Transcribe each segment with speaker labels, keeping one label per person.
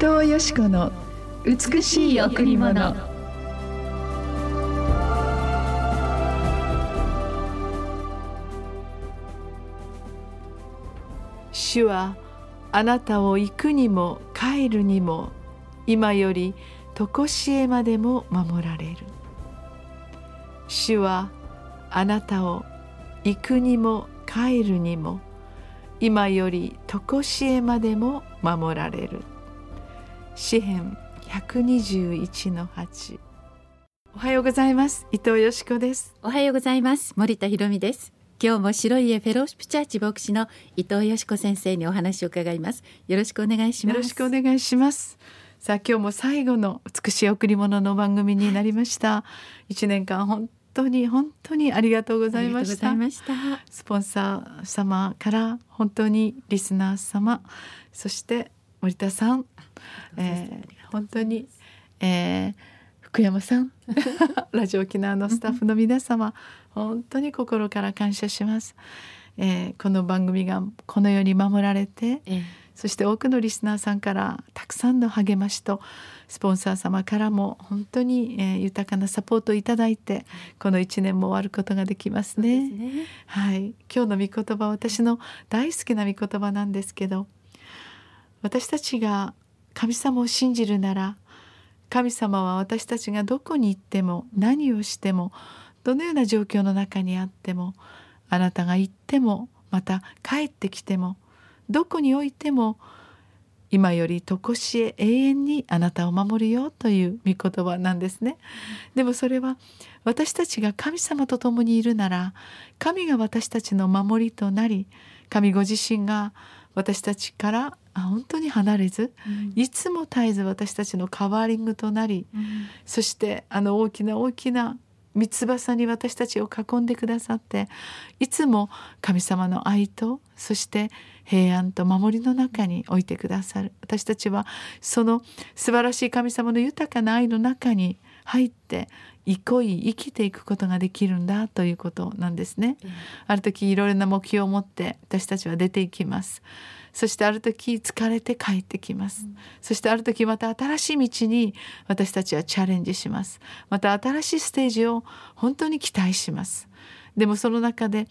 Speaker 1: 藤よし子の美しい贈り物。主はあなたを行くにも帰るにも今より常しえまでも守られる。主はあなたを行くにも帰るにも今より常しえまでも守られる。詩編121の8おはようございます。伊藤よしこです。
Speaker 2: おはようございます。森田博美です。今日も白い家フェローシップチャーチ牧師の伊藤よしこ先生にお話を伺います。よろしくお願いします。
Speaker 1: よろしくお願いします。さあ今日も最後の美しい贈り物の番組になりました。一年間本当に本当にありがとうございました。スポンサー様から本当にリスナー様そして森田さん、えー、本当に、えー、福山さん。ラジオ沖縄のスタッフの皆様本当に心から感謝します、えー、この番組がこのように守られて、えー、そして多くのリスナーさんからたくさんの励ましとスポンサー様からも本当に、えー、豊かなサポートをいただいてこの1年も終わることができますね。すね。はい、今日の御言葉私の大好きな御言葉なんですけど私たちが神様を信じるなら神様は私たちがどこに行っても何をしてもどのような状況の中にあってもあなたが行ってもまた帰ってきてもどこにおいても今より常しえ永遠にあなたを守るよという御言葉なんですね。でもそれは私たちが神様と共にいるなら神が私たちの守りとなり神ご自身が私たちから本当に離れず、うん、いつも絶えず私たちのカバーリングとなり、うん、そしてあの大きな大きな三翼に私たちを囲んでくださっていつも神様の愛とそして平安と守りの中に置いてくださる。私たちはその素晴らしい神様の豊かな愛の中に入って憩い生きていくことができるんだということなんですね。うん、ある時いろいろな目標を持って私たちは出ていきます。そしてある時疲れて帰ってきます、うん、そしてある時また新しい道に私たちはチャレンジします。また新しいステージを本当に期待します。でもその中で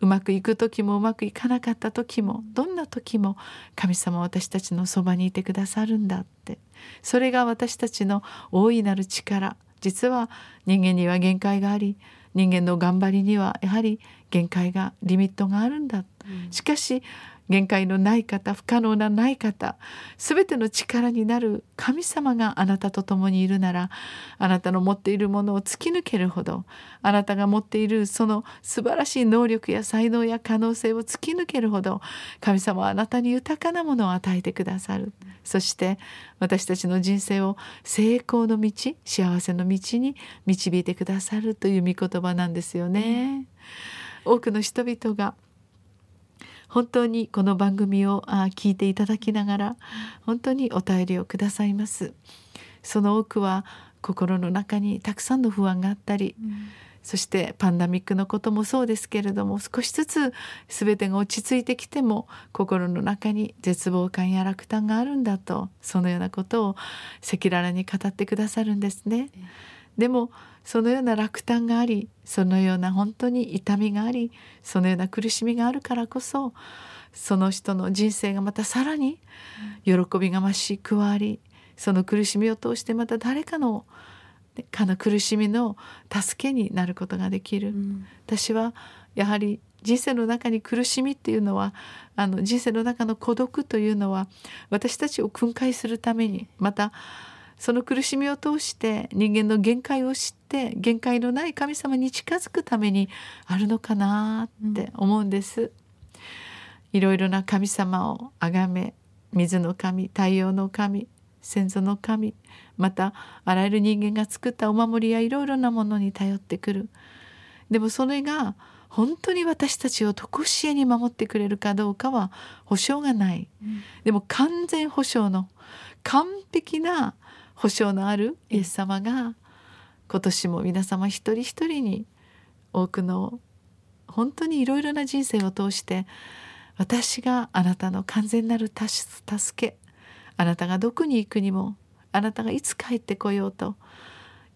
Speaker 1: うまくいく時もうまくいかなかった時もどんな時も神様は私たちのそばにいてくださるんだって。それが私たちの大いなる力。実は人間には限界があり人間の頑張りにはやはり限界がリミットがあるんだ、うん、しかし限界のない方不可能なない方全ての力になる神様があなたと共にいるならあなたの持っているものを突き抜けるほどあなたが持っているその素晴らしい能力や才能や可能性を突き抜けるほど神様はあなたに豊かなものを与えてくださるそして私たちの人生を成功の道幸せの道に導いてくださるという御言葉なんですよね。多くの人々が本当にこの番組を聞いていただきながら本当にお便りをくださいます。その多くは心の中にたくさんの不安があったり、うん、そしてパンダミックのこともそうですけれども少しずつ全てが落ち着いてきても心の中に絶望感や落胆があるんだとそのようなことを赤裸々に語ってくださるんですね。でもそのような落胆がありそのような本当に痛みがありそのような苦しみがあるからこそその人の人生がまたさらに喜びが増し加わりその苦しみを通してまた誰かのかの苦しみの助けになることができる、うん、私はやはり人生の中に苦しみっていうのはあの人生の中の孤独というのは私たちを訓戒するためにまたその苦しみを通して人間の限界を知って限界のない神様に近づくためにあるのかなって思うんです。いろいろな神様を崇め水の神太陽の神先祖の神またあらゆる人間が作ったお守りやいろいろなものに頼ってくる。でもそれが本当に私たちを常しえに守ってくれるかどうかは保証がない、うん、でも完全保証の完璧な保証のあるイエス様が今年も皆様一人一人に多くの本当にいろいろな人生を通して私があなたの完全なる助けあなたがどこに行くにもあなたがいつ帰ってこようと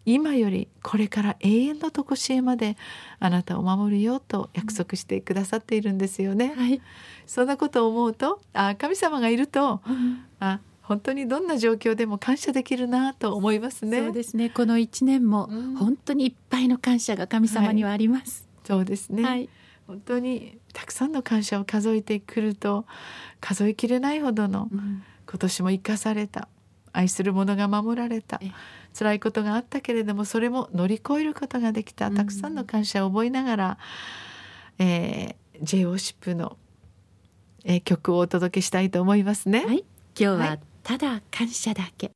Speaker 1: 今よりこれから永遠の常しえまであなたを守るよと約束してくださっているんですよね。
Speaker 2: はい、
Speaker 1: そんなことを思うとあ神様がいると、うん、あ本当にどんな状況でも感謝できるなと思いますね。
Speaker 2: そうですね。この一年も本当にいっぱいの感謝が神様にはあります。
Speaker 1: はい、そうですね。はい、本当にたくさんの感謝を数えてくると数えきれないほどの、うん、今年も生かされた愛する者が守られた。辛いことがあったけれどもそれも乗り越えることができたたくさんの感謝を覚えながら、うん、えー、J オーシップの、えー、曲をお届けしたいと思いますね。
Speaker 2: はい、今日はただ感謝だけ、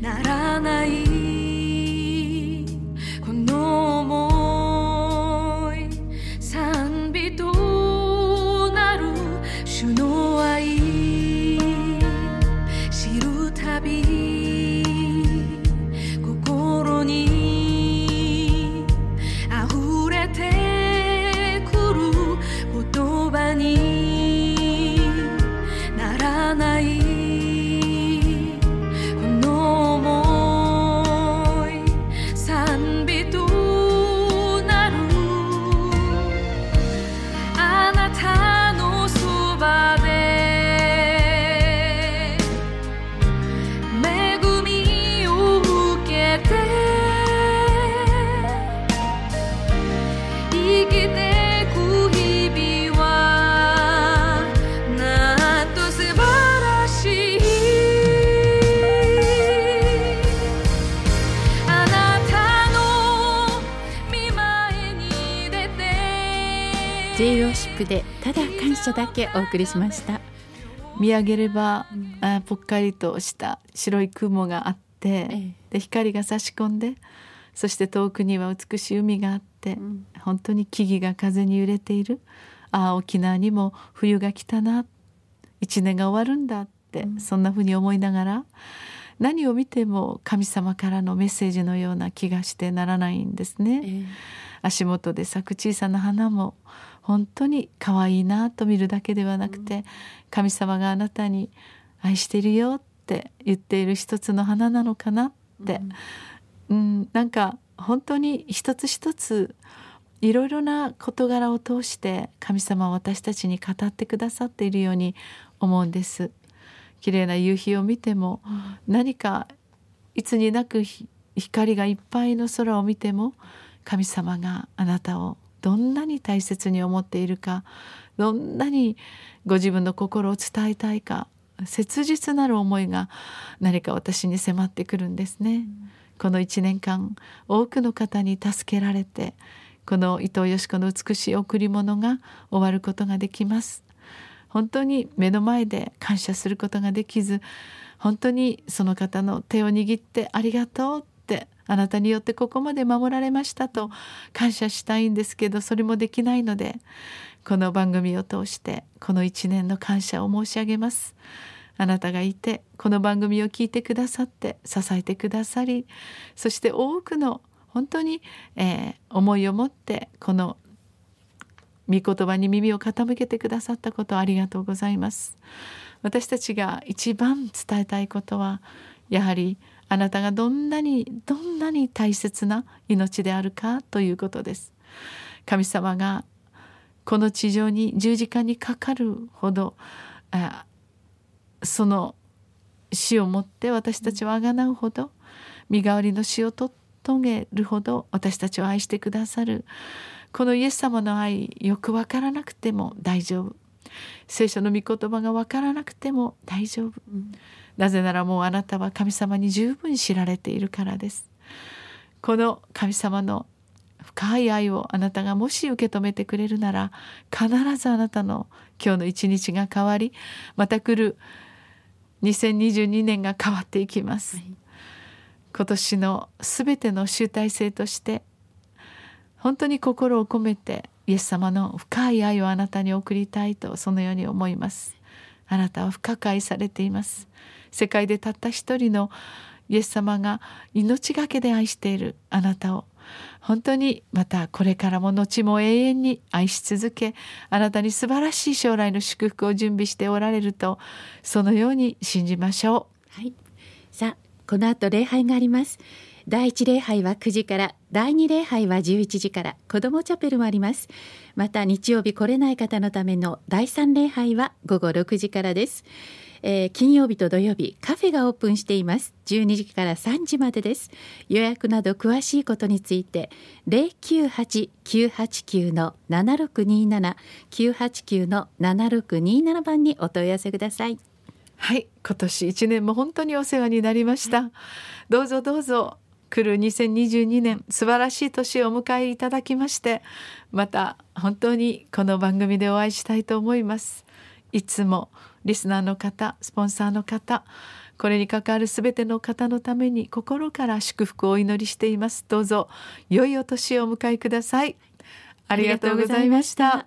Speaker 2: ならない J ロシップでただ感謝だけお送りしました。
Speaker 1: 見上げれば、うん、あぽっかりとした白い雲があって、ええ、で光が差し込んでそして遠くには美しい海があって、うん、本当に木々が風に揺れている。ああ沖縄にも冬が来たな。一年が終わるんだって、うん、そんなふうに思いながら何を見ても神様からのメッセージのような気がしてならないんですね。え。足元で咲く小さな花も本当に可愛いなと見るだけではなくて、神様があなたに愛しているよって言っている一つの花なのかなって、うん、うん、なんか本当に一つ一ついろいろな事柄を通して神様は私たちに語ってくださっているように思うんです。綺麗な夕日を見ても、何かいつになく光がいっぱいの空を見ても神様があなたをどんなに大切に思っているかどんなにご自分の心を伝えたいか切実なる思いが何か私に迫ってくるんですね。この1年間多くの方に助けられてこの伊藤よし子の美しい贈り物が終わることができます。本当に目の前で感謝することができず本当にその方の手を握ってありがとうあなたによってここまで守られましたと感謝したいんですけどそれもできないのでこの番組を通してこの1年の感謝を申し上げます。あなたがいてこの番組を聞いてくださって支えてくださりそして多くの本当に、えー、思いを持ってこの御言葉に耳を傾けてくださったことありがとうございます。私たちが一番伝えたいことはやはりあなたがどんなにどんなに大切な命であるかということです。神様がこの地上に十字架にかかるほどあその死をもって私たちをあがなうほど身代わりの死をと遂げるほど私たちを愛してくださる。このイエス様の愛よく分からなくても大丈夫。聖書の御言葉が分からなくても大丈夫、うん。なぜならもうあなたは神様に十分知られているからです。この神様の深い愛をあなたがもし受け止めてくれるなら必ずあなたの今日の一日が変わりまた来る2022年が変わっていきます、はい、今年のすべての集大成として本当に心を込めてイエス様の深い愛をあなたに送りたいとそのように思います。あなたは深く愛されています世界でたった一人のイエス様が命がけで愛しているあなたを本当にまたこれからも後も永遠に愛し続けあなたに素晴らしい将来の祝福を準備しておられるとそのように信じましょ
Speaker 3: う。はい、さあこの後礼拝があります。第一礼拝は9時から第二礼拝は11時から子どもチャペルもありますまた日曜日来れない方のための第三礼拝は午後6時からですえー、金曜日と土曜日カフェがオープンしています。12時から3時までです。予約など詳しいことについて098-989の7627 989の7627番にお問い合わせください。
Speaker 1: はい今年1年も本当にお世話になりました、はい、どうぞどうぞ来る2022年素晴らしい年をお迎えいただきましてまた本当にこの番組でお会いしたいと思います。いつもリスナーの方スポンサーの方これに関わるすべての方のために心から祝福をお祈りしています。どうぞ良いお年をお迎えください。ありがとうございました。